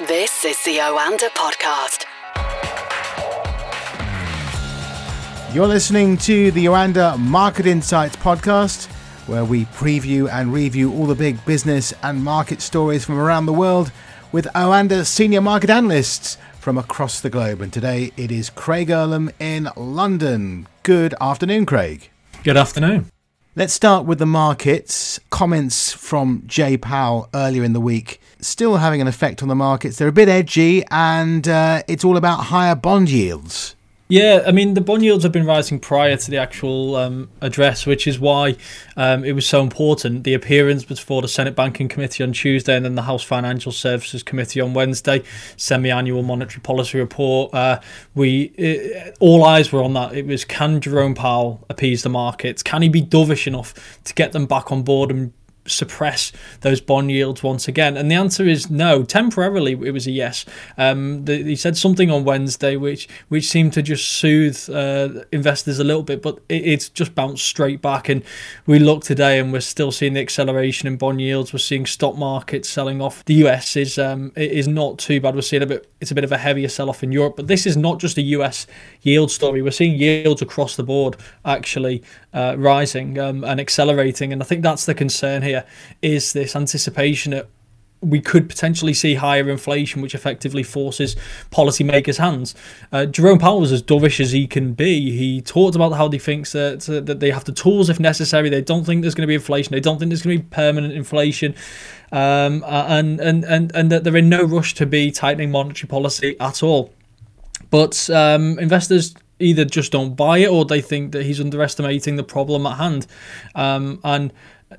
This is the Oanda podcast. You're listening to the Oanda Market Insights podcast, where we preview and review all the big business and market stories from around the world with Oanda senior market analysts from across the globe. And today it is Craig Erlam in London. Good afternoon, Craig. Good afternoon. Let's start with the markets. Comments from Jay Powell earlier in the week still having an effect on the markets. They're a bit edgy, and uh, it's all about higher bond yields. Yeah, I mean the bond yields have been rising prior to the actual um, address, which is why um, it was so important. The appearance before the Senate Banking Committee on Tuesday, and then the House Financial Services Committee on Wednesday, semi-annual monetary policy report. Uh, we it, all eyes were on that. It was can Jerome Powell appease the markets? Can he be dovish enough to get them back on board and suppress those bond yields once again? And the answer is no. Temporarily, it was a yes. Um, the, he said something on Wednesday which which seemed to just soothe uh, investors a little bit, but it, it's just bounced straight back. And we look today, and we're still seeing the acceleration in bond yields. We're seeing stock markets selling off. The US is um, is not too bad. We're seeing a bit. It's a bit of a heavier sell off in Europe, but this is not just a US yield story. We're seeing yields across the board actually uh, rising um, and accelerating, and I think that's the concern here is this anticipation that we could potentially see higher inflation, which effectively forces policymakers' hands. Uh, Jerome Powell was as dovish as he can be. He talked about how he thinks that, uh, that they have the tools if necessary. They don't think there's going to be inflation. They don't think there's going to be permanent inflation. Um, and, and, and, and that they're in no rush to be tightening monetary policy at all. But um, investors either just don't buy it or they think that he's underestimating the problem at hand. Um, and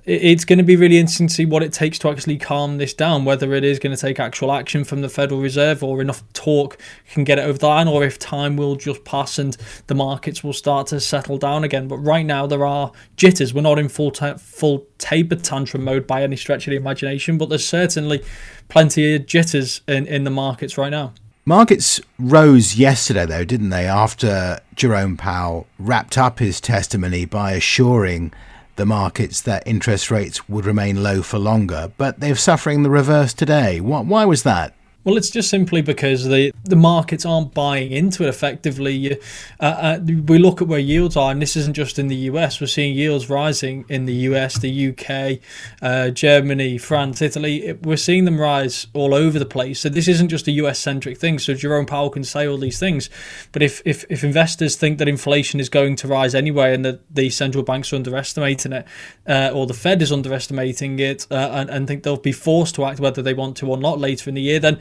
it's going to be really interesting to see what it takes to actually calm this down, whether it is going to take actual action from the Federal Reserve or enough talk can get it over the line, or if time will just pass and the markets will start to settle down again. But right now, there are jitters. We're not in full, ta- full taper tantrum mode by any stretch of the imagination, but there's certainly plenty of jitters in, in the markets right now. Markets rose yesterday, though, didn't they, after Jerome Powell wrapped up his testimony by assuring the markets that interest rates would remain low for longer, but they're suffering the reverse today. Why was that? Well, it's just simply because the, the markets aren't buying into it effectively. Uh, uh, we look at where yields are, and this isn't just in the US. We're seeing yields rising in the US, the UK, uh, Germany, France, Italy. It, we're seeing them rise all over the place. So this isn't just a US centric thing. So Jerome Powell can say all these things, but if, if, if investors think that inflation is going to rise anyway and that the central banks are underestimating it, uh, or the Fed is underestimating it, uh, and, and think they'll be forced to act whether they want to or not later in the year, then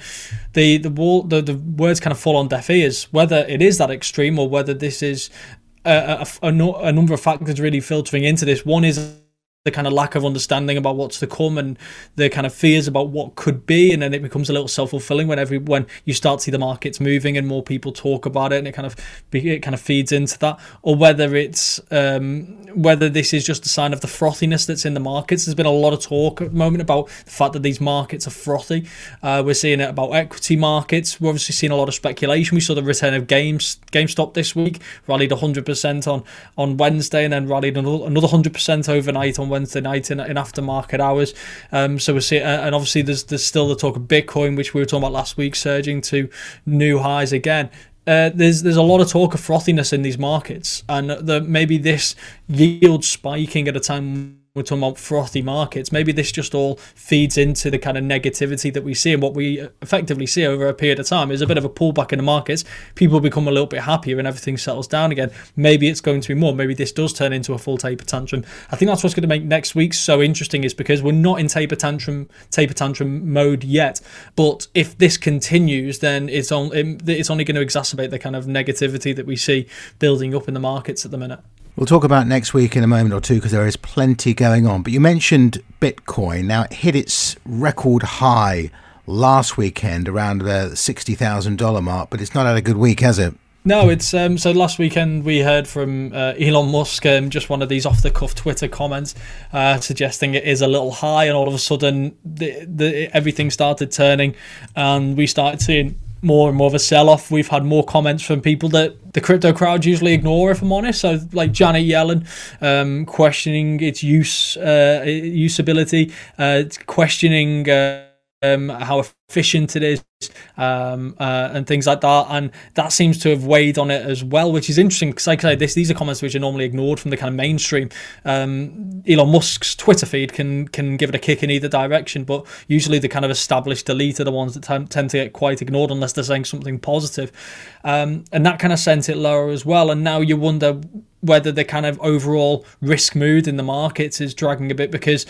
the the wall the, the words kind of fall on deaf ears. Whether it is that extreme or whether this is a, a, a, a number of factors really filtering into this. One is the kind of lack of understanding about what's to come and the kind of fears about what could be and then it becomes a little self-fulfilling when every when you start to see the markets moving and more people talk about it and it kind of it kind of feeds into that. Or whether it's um, whether this is just a sign of the frothiness that's in the markets. There's been a lot of talk at the moment about the fact that these markets are frothy. Uh, we're seeing it about equity markets. We're obviously seeing a lot of speculation. We saw the return of games GameStop this week rallied 100% on on Wednesday and then rallied another 100% overnight on Wednesday night in, in aftermarket hours. Um, so we're seeing, and obviously there's there's still the talk of Bitcoin, which we were talking about last week, surging to new highs again. Uh, there's there's a lot of talk of frothiness in these markets, and the, maybe this yield spiking at a time we're talking about frothy markets. Maybe this just all feeds into the kind of negativity that we see, and what we effectively see over a period of time is a bit of a pullback in the markets. People become a little bit happier, and everything settles down again. Maybe it's going to be more. Maybe this does turn into a full taper tantrum. I think that's what's going to make next week so interesting, is because we're not in taper tantrum taper tantrum mode yet. But if this continues, then it's on it's only going to exacerbate the kind of negativity that we see building up in the markets at the minute. We'll talk about next week in a moment or two because there is plenty going on. But you mentioned Bitcoin. Now, it hit its record high last weekend around the $60,000 mark, but it's not had a good week, has it? No, it's um, so last weekend we heard from uh, Elon Musk, um, just one of these off the cuff Twitter comments, uh, suggesting it is a little high, and all of a sudden the, the, everything started turning, and we started seeing more and more of a sell off. We've had more comments from people that the crypto crowd usually ignore, if I'm honest. So, like Janet Yellen um, questioning its use, uh, usability, uh, questioning. Uh, um, how efficient it is, um, uh, and things like that. And that seems to have weighed on it as well, which is interesting because, like I say, this, these are comments which are normally ignored from the kind of mainstream. Um, Elon Musk's Twitter feed can can give it a kick in either direction, but usually the kind of established elite are the ones that tend, tend to get quite ignored unless they're saying something positive. Um, and that kind of sent it lower as well. And now you wonder whether the kind of overall risk mood in the markets is dragging a bit because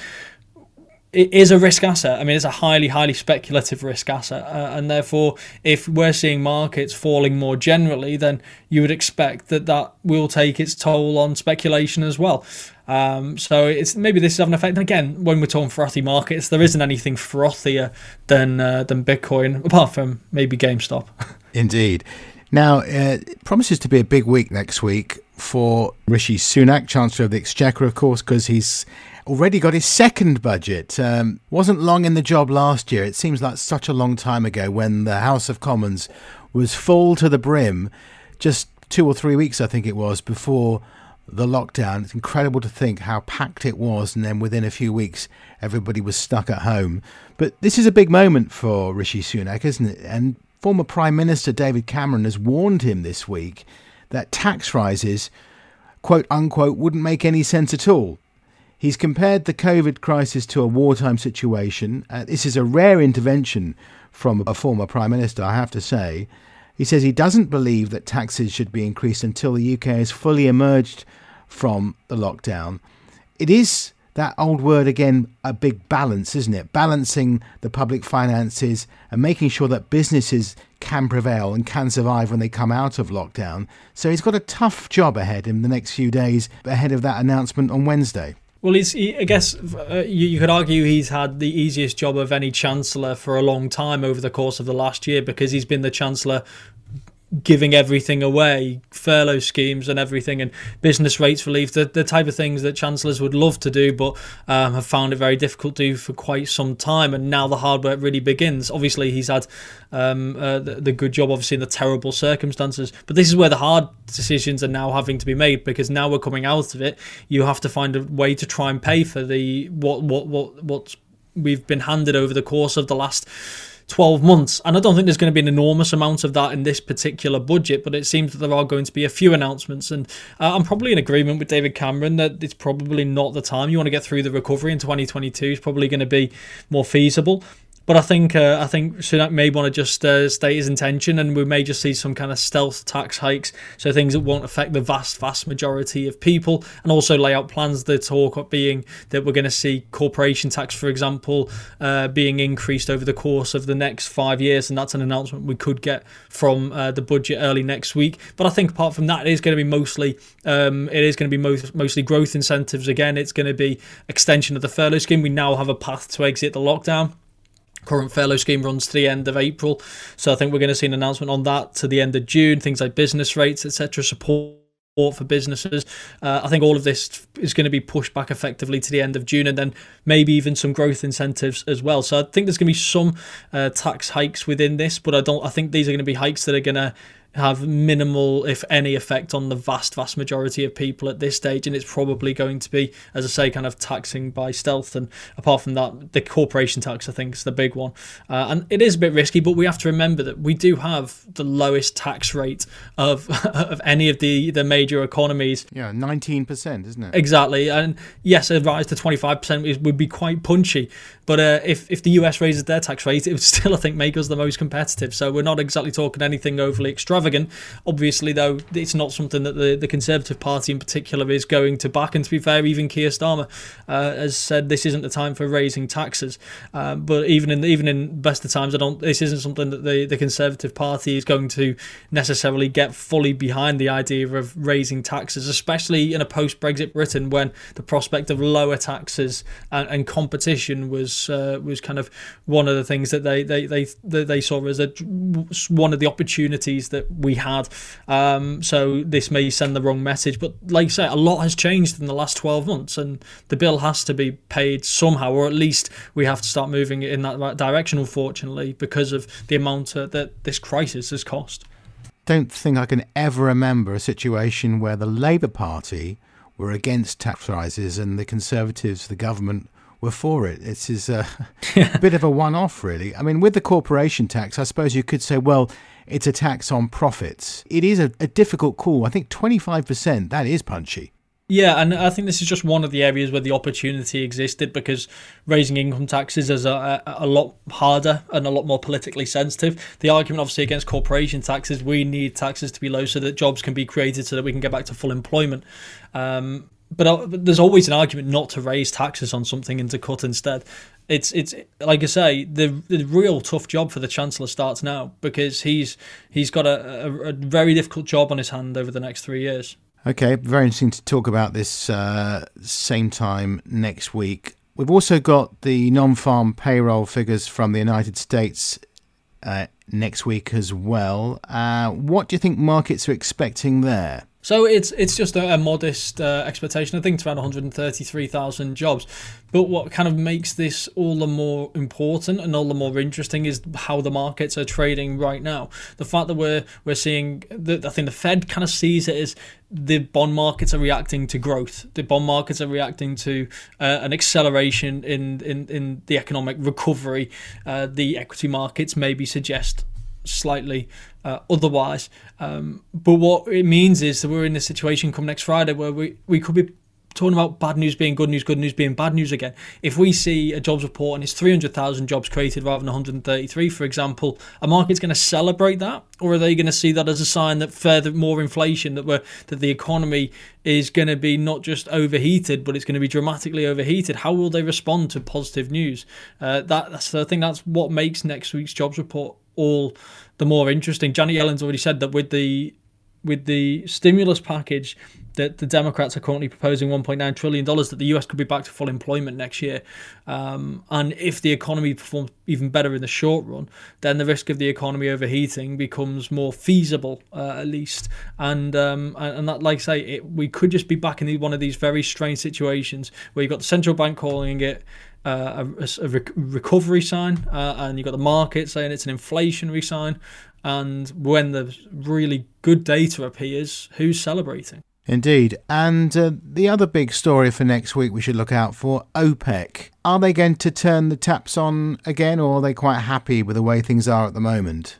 it is a risk asset. I mean, it's a highly, highly speculative risk asset, uh, and therefore, if we're seeing markets falling more generally, then you would expect that that will take its toll on speculation as well. Um, so it's maybe this is having an effect. And again, when we're talking frothy markets, there isn't anything frothier than uh, than Bitcoin, apart from maybe GameStop. Indeed. Now, uh, it promises to be a big week next week for Rishi Sunak, Chancellor of the Exchequer, of course, because he's already got his second budget. Um, wasn't long in the job last year. It seems like such a long time ago when the House of Commons was full to the brim, just two or three weeks, I think it was, before the lockdown. It's incredible to think how packed it was, and then within a few weeks, everybody was stuck at home. But this is a big moment for Rishi Sunak, isn't it? And former Prime Minister David Cameron has warned him this week that tax rises, quote unquote, wouldn't make any sense at all. He's compared the COVID crisis to a wartime situation. Uh, this is a rare intervention from a former Prime Minister, I have to say. He says he doesn't believe that taxes should be increased until the UK has fully emerged from the lockdown. It is that old word again, a big balance, isn't it? Balancing the public finances and making sure that businesses can prevail and can survive when they come out of lockdown. So he's got a tough job ahead in the next few days ahead of that announcement on Wednesday. Well, he's, he, I guess uh, you, you, could argue he's had the easiest job of any chancellor for a long time over the course of the last year because he's been the chancellor giving everything away, furlough schemes and everything, and business rates relief, the, the type of things that chancellors would love to do, but um, have found it very difficult to do for quite some time. And now the hard work really begins. Obviously, he's had um, uh, the, the, good job, obviously, in the terrible circumstances. But this is where the hard decisions are now having to be made because now we're coming out of it. You have to find a way to try and pay for the what what what what we've been handed over the course of the last 12 months. And I don't think there's going to be an enormous amount of that in this particular budget, but it seems that there are going to be a few announcements. And uh, I'm probably in agreement with David Cameron that it's probably not the time. You want to get through the recovery in 2022 is probably going to be more feasible. But I think uh, I think Sunak may want to just uh, state his intention, and we may just see some kind of stealth tax hikes, so things that won't affect the vast, vast majority of people, and also lay out plans. The talk being that we're going to see corporation tax, for example, uh, being increased over the course of the next five years, and that's an announcement we could get from uh, the budget early next week. But I think apart from that, it is going to be mostly um, it is going to be most, mostly growth incentives. Again, it's going to be extension of the furlough scheme. We now have a path to exit the lockdown current furlough scheme runs to the end of April. So I think we're going to see an announcement on that to the end of June. Things like business rates, etc., support for businesses. Uh, I think all of this is going to be pushed back effectively to the end of June, and then maybe even some growth incentives as well. So I think there's going to be some uh, tax hikes within this, but I don't. I think these are going to be hikes that are going to have minimal, if any, effect on the vast, vast majority of people at this stage. And it's probably going to be, as I say, kind of taxing by stealth. And apart from that, the corporation tax, I think, is the big one. Uh, and it is a bit risky, but we have to remember that we do have the lowest tax rate of of any of the, the major economies. Yeah, 19%, isn't it? Exactly. And yes, a rise to 25% would be quite punchy. But uh, if, if the US raises their tax rate, it would still, I think, make us the most competitive. So we're not exactly talking anything overly extravagant. Obviously, though, it's not something that the, the Conservative Party in particular is going to back. And to be fair, even Keir Starmer uh, has said this isn't the time for raising taxes. Uh, but even in even in best of times, I don't. This isn't something that the, the Conservative Party is going to necessarily get fully behind the idea of raising taxes, especially in a post-Brexit Britain when the prospect of lower taxes and, and competition was was uh, was kind of one of the things that they they they they saw as a one of the opportunities that we had. Um, so this may send the wrong message, but like I say, a lot has changed in the last twelve months, and the bill has to be paid somehow, or at least we have to start moving in that direction. Unfortunately, because of the amount uh, that this crisis has cost. Don't think I can ever remember a situation where the Labour Party were against tax rises and the Conservatives, the government, were for it. This is a, bit of a one off, really. I mean, with the corporation tax, I suppose you could say, well, it's a tax on profits. It is a, a difficult call. I think 25%, that is punchy. Yeah, and I think this is just one of the areas where the opportunity existed because raising income taxes is a, a, a, lot harder and a lot more politically sensitive. The argument, obviously, against corporation taxes, we need taxes to be low so that jobs can be created so that we can get back to full employment. Um, but, uh, but there's always an argument not to raise taxes on something and to cut instead. It's it's like I say, the the real tough job for the chancellor starts now because he's he's got a, a, a very difficult job on his hand over the next three years. Okay, very interesting to talk about this uh, same time next week. We've also got the non farm payroll figures from the United States uh, next week as well. Uh, what do you think markets are expecting there? So it's it's just a, a modest uh, expectation. I think it's around 133,000 jobs. But what kind of makes this all the more important and all the more interesting is how the markets are trading right now. The fact that we're we're seeing that I think the Fed kind of sees it as the bond markets are reacting to growth. The bond markets are reacting to uh, an acceleration in, in, in the economic recovery. Uh, the equity markets maybe suggest slightly uh, otherwise. Um, but what it means is that we're in a situation come next Friday where we, we could be talking about bad news being good news, good news being bad news again. If we see a jobs report and it's 300,000 jobs created rather than 133, for example, a market's going to celebrate that, or are they going to see that as a sign that further more inflation, that we're that the economy is going to be not just overheated, but it's going to be dramatically overheated? How will they respond to positive news? Uh, that that's, I think that's what makes next week's jobs report all the more interesting. Janet Yellen's already said that with the with the stimulus package that the Democrats are currently proposing 1.9 trillion dollars, that the US could be back to full employment next year. Um, and if the economy performs even better in the short run, then the risk of the economy overheating becomes more feasible, uh, at least. And um, and that, like I say, it, we could just be back in one of these very strange situations where you've got the central bank calling it uh, a, a rec- recovery sign, uh, and you've got the market saying it's an inflationary sign. And when the really good data appears, who's celebrating? Indeed. And uh, the other big story for next week we should look out for OPEC. Are they going to turn the taps on again, or are they quite happy with the way things are at the moment?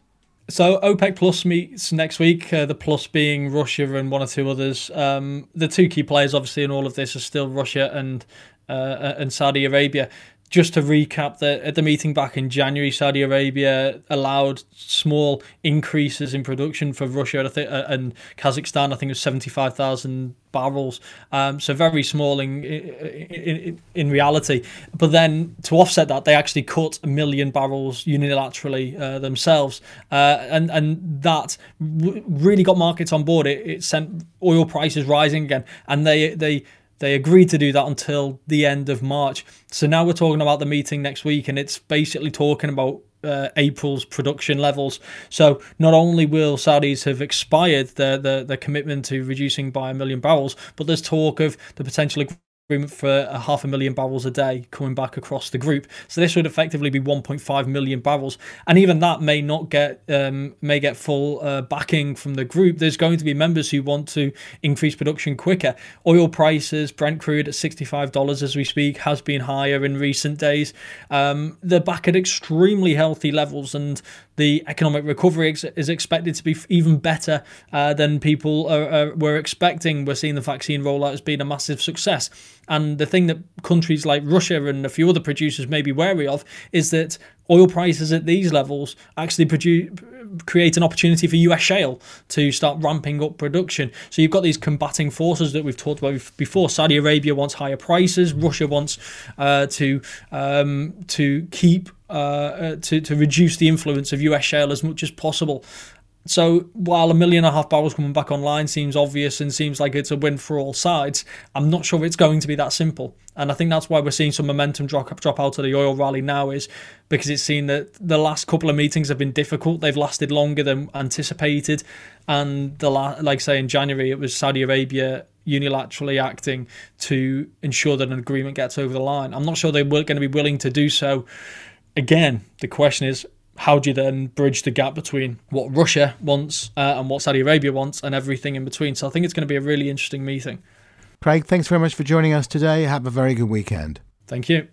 So OPEC Plus meets next week. Uh, the plus being Russia and one or two others. Um, the two key players, obviously, in all of this are still Russia and uh, and Saudi Arabia. Just to recap, the, at the meeting back in January, Saudi Arabia allowed small increases in production for Russia I uh, and Kazakhstan. I think it was seventy-five thousand barrels, um, so very small in, in in reality. But then to offset that, they actually cut a million barrels unilaterally uh, themselves, uh, and and that w- really got markets on board. It, it sent oil prices rising again, and they they they agreed to do that until the end of March. So now we're talking about the meeting next week, and it's basically talking about uh, April's production levels. So not only will Saudis have expired their, their, their commitment to reducing by a million barrels, but there's talk of the potential agreement for a half a million barrels a day coming back across the group. So this would effectively be 1.5 million barrels, and even that may not get um, may get full uh, backing from the group. There's going to be members who want to increase production quicker. Oil prices, Brent crude at 65 dollars as we speak, has been higher in recent days. Um, they're back at extremely healthy levels, and the economic recovery is expected to be even better uh, than people are, are, were expecting. We're seeing the vaccine rollout as being a massive success. And the thing that countries like Russia and a few other producers may be wary of is that oil prices at these levels actually produce create an opportunity for US shale to start ramping up production. So you've got these combating forces that we've talked about before. Saudi Arabia wants higher prices. Russia wants uh, to um, to keep uh, uh to to reduce the influence of US shale as much as possible. So while a million and a half barrels coming back online seems obvious and seems like it's a win for all sides, I'm not sure it's going to be that simple. And I think that's why we're seeing some momentum drop drop out of the oil rally now is because it's seen that the last couple of meetings have been difficult. They've lasted longer than anticipated, and the la- like say in January it was Saudi Arabia unilaterally acting to ensure that an agreement gets over the line. I'm not sure they were going to be willing to do so. Again, the question is how do you then bridge the gap between what Russia wants uh, and what Saudi Arabia wants and everything in between? So I think it's going to be a really interesting meeting. Craig, thanks very much for joining us today. Have a very good weekend. Thank you.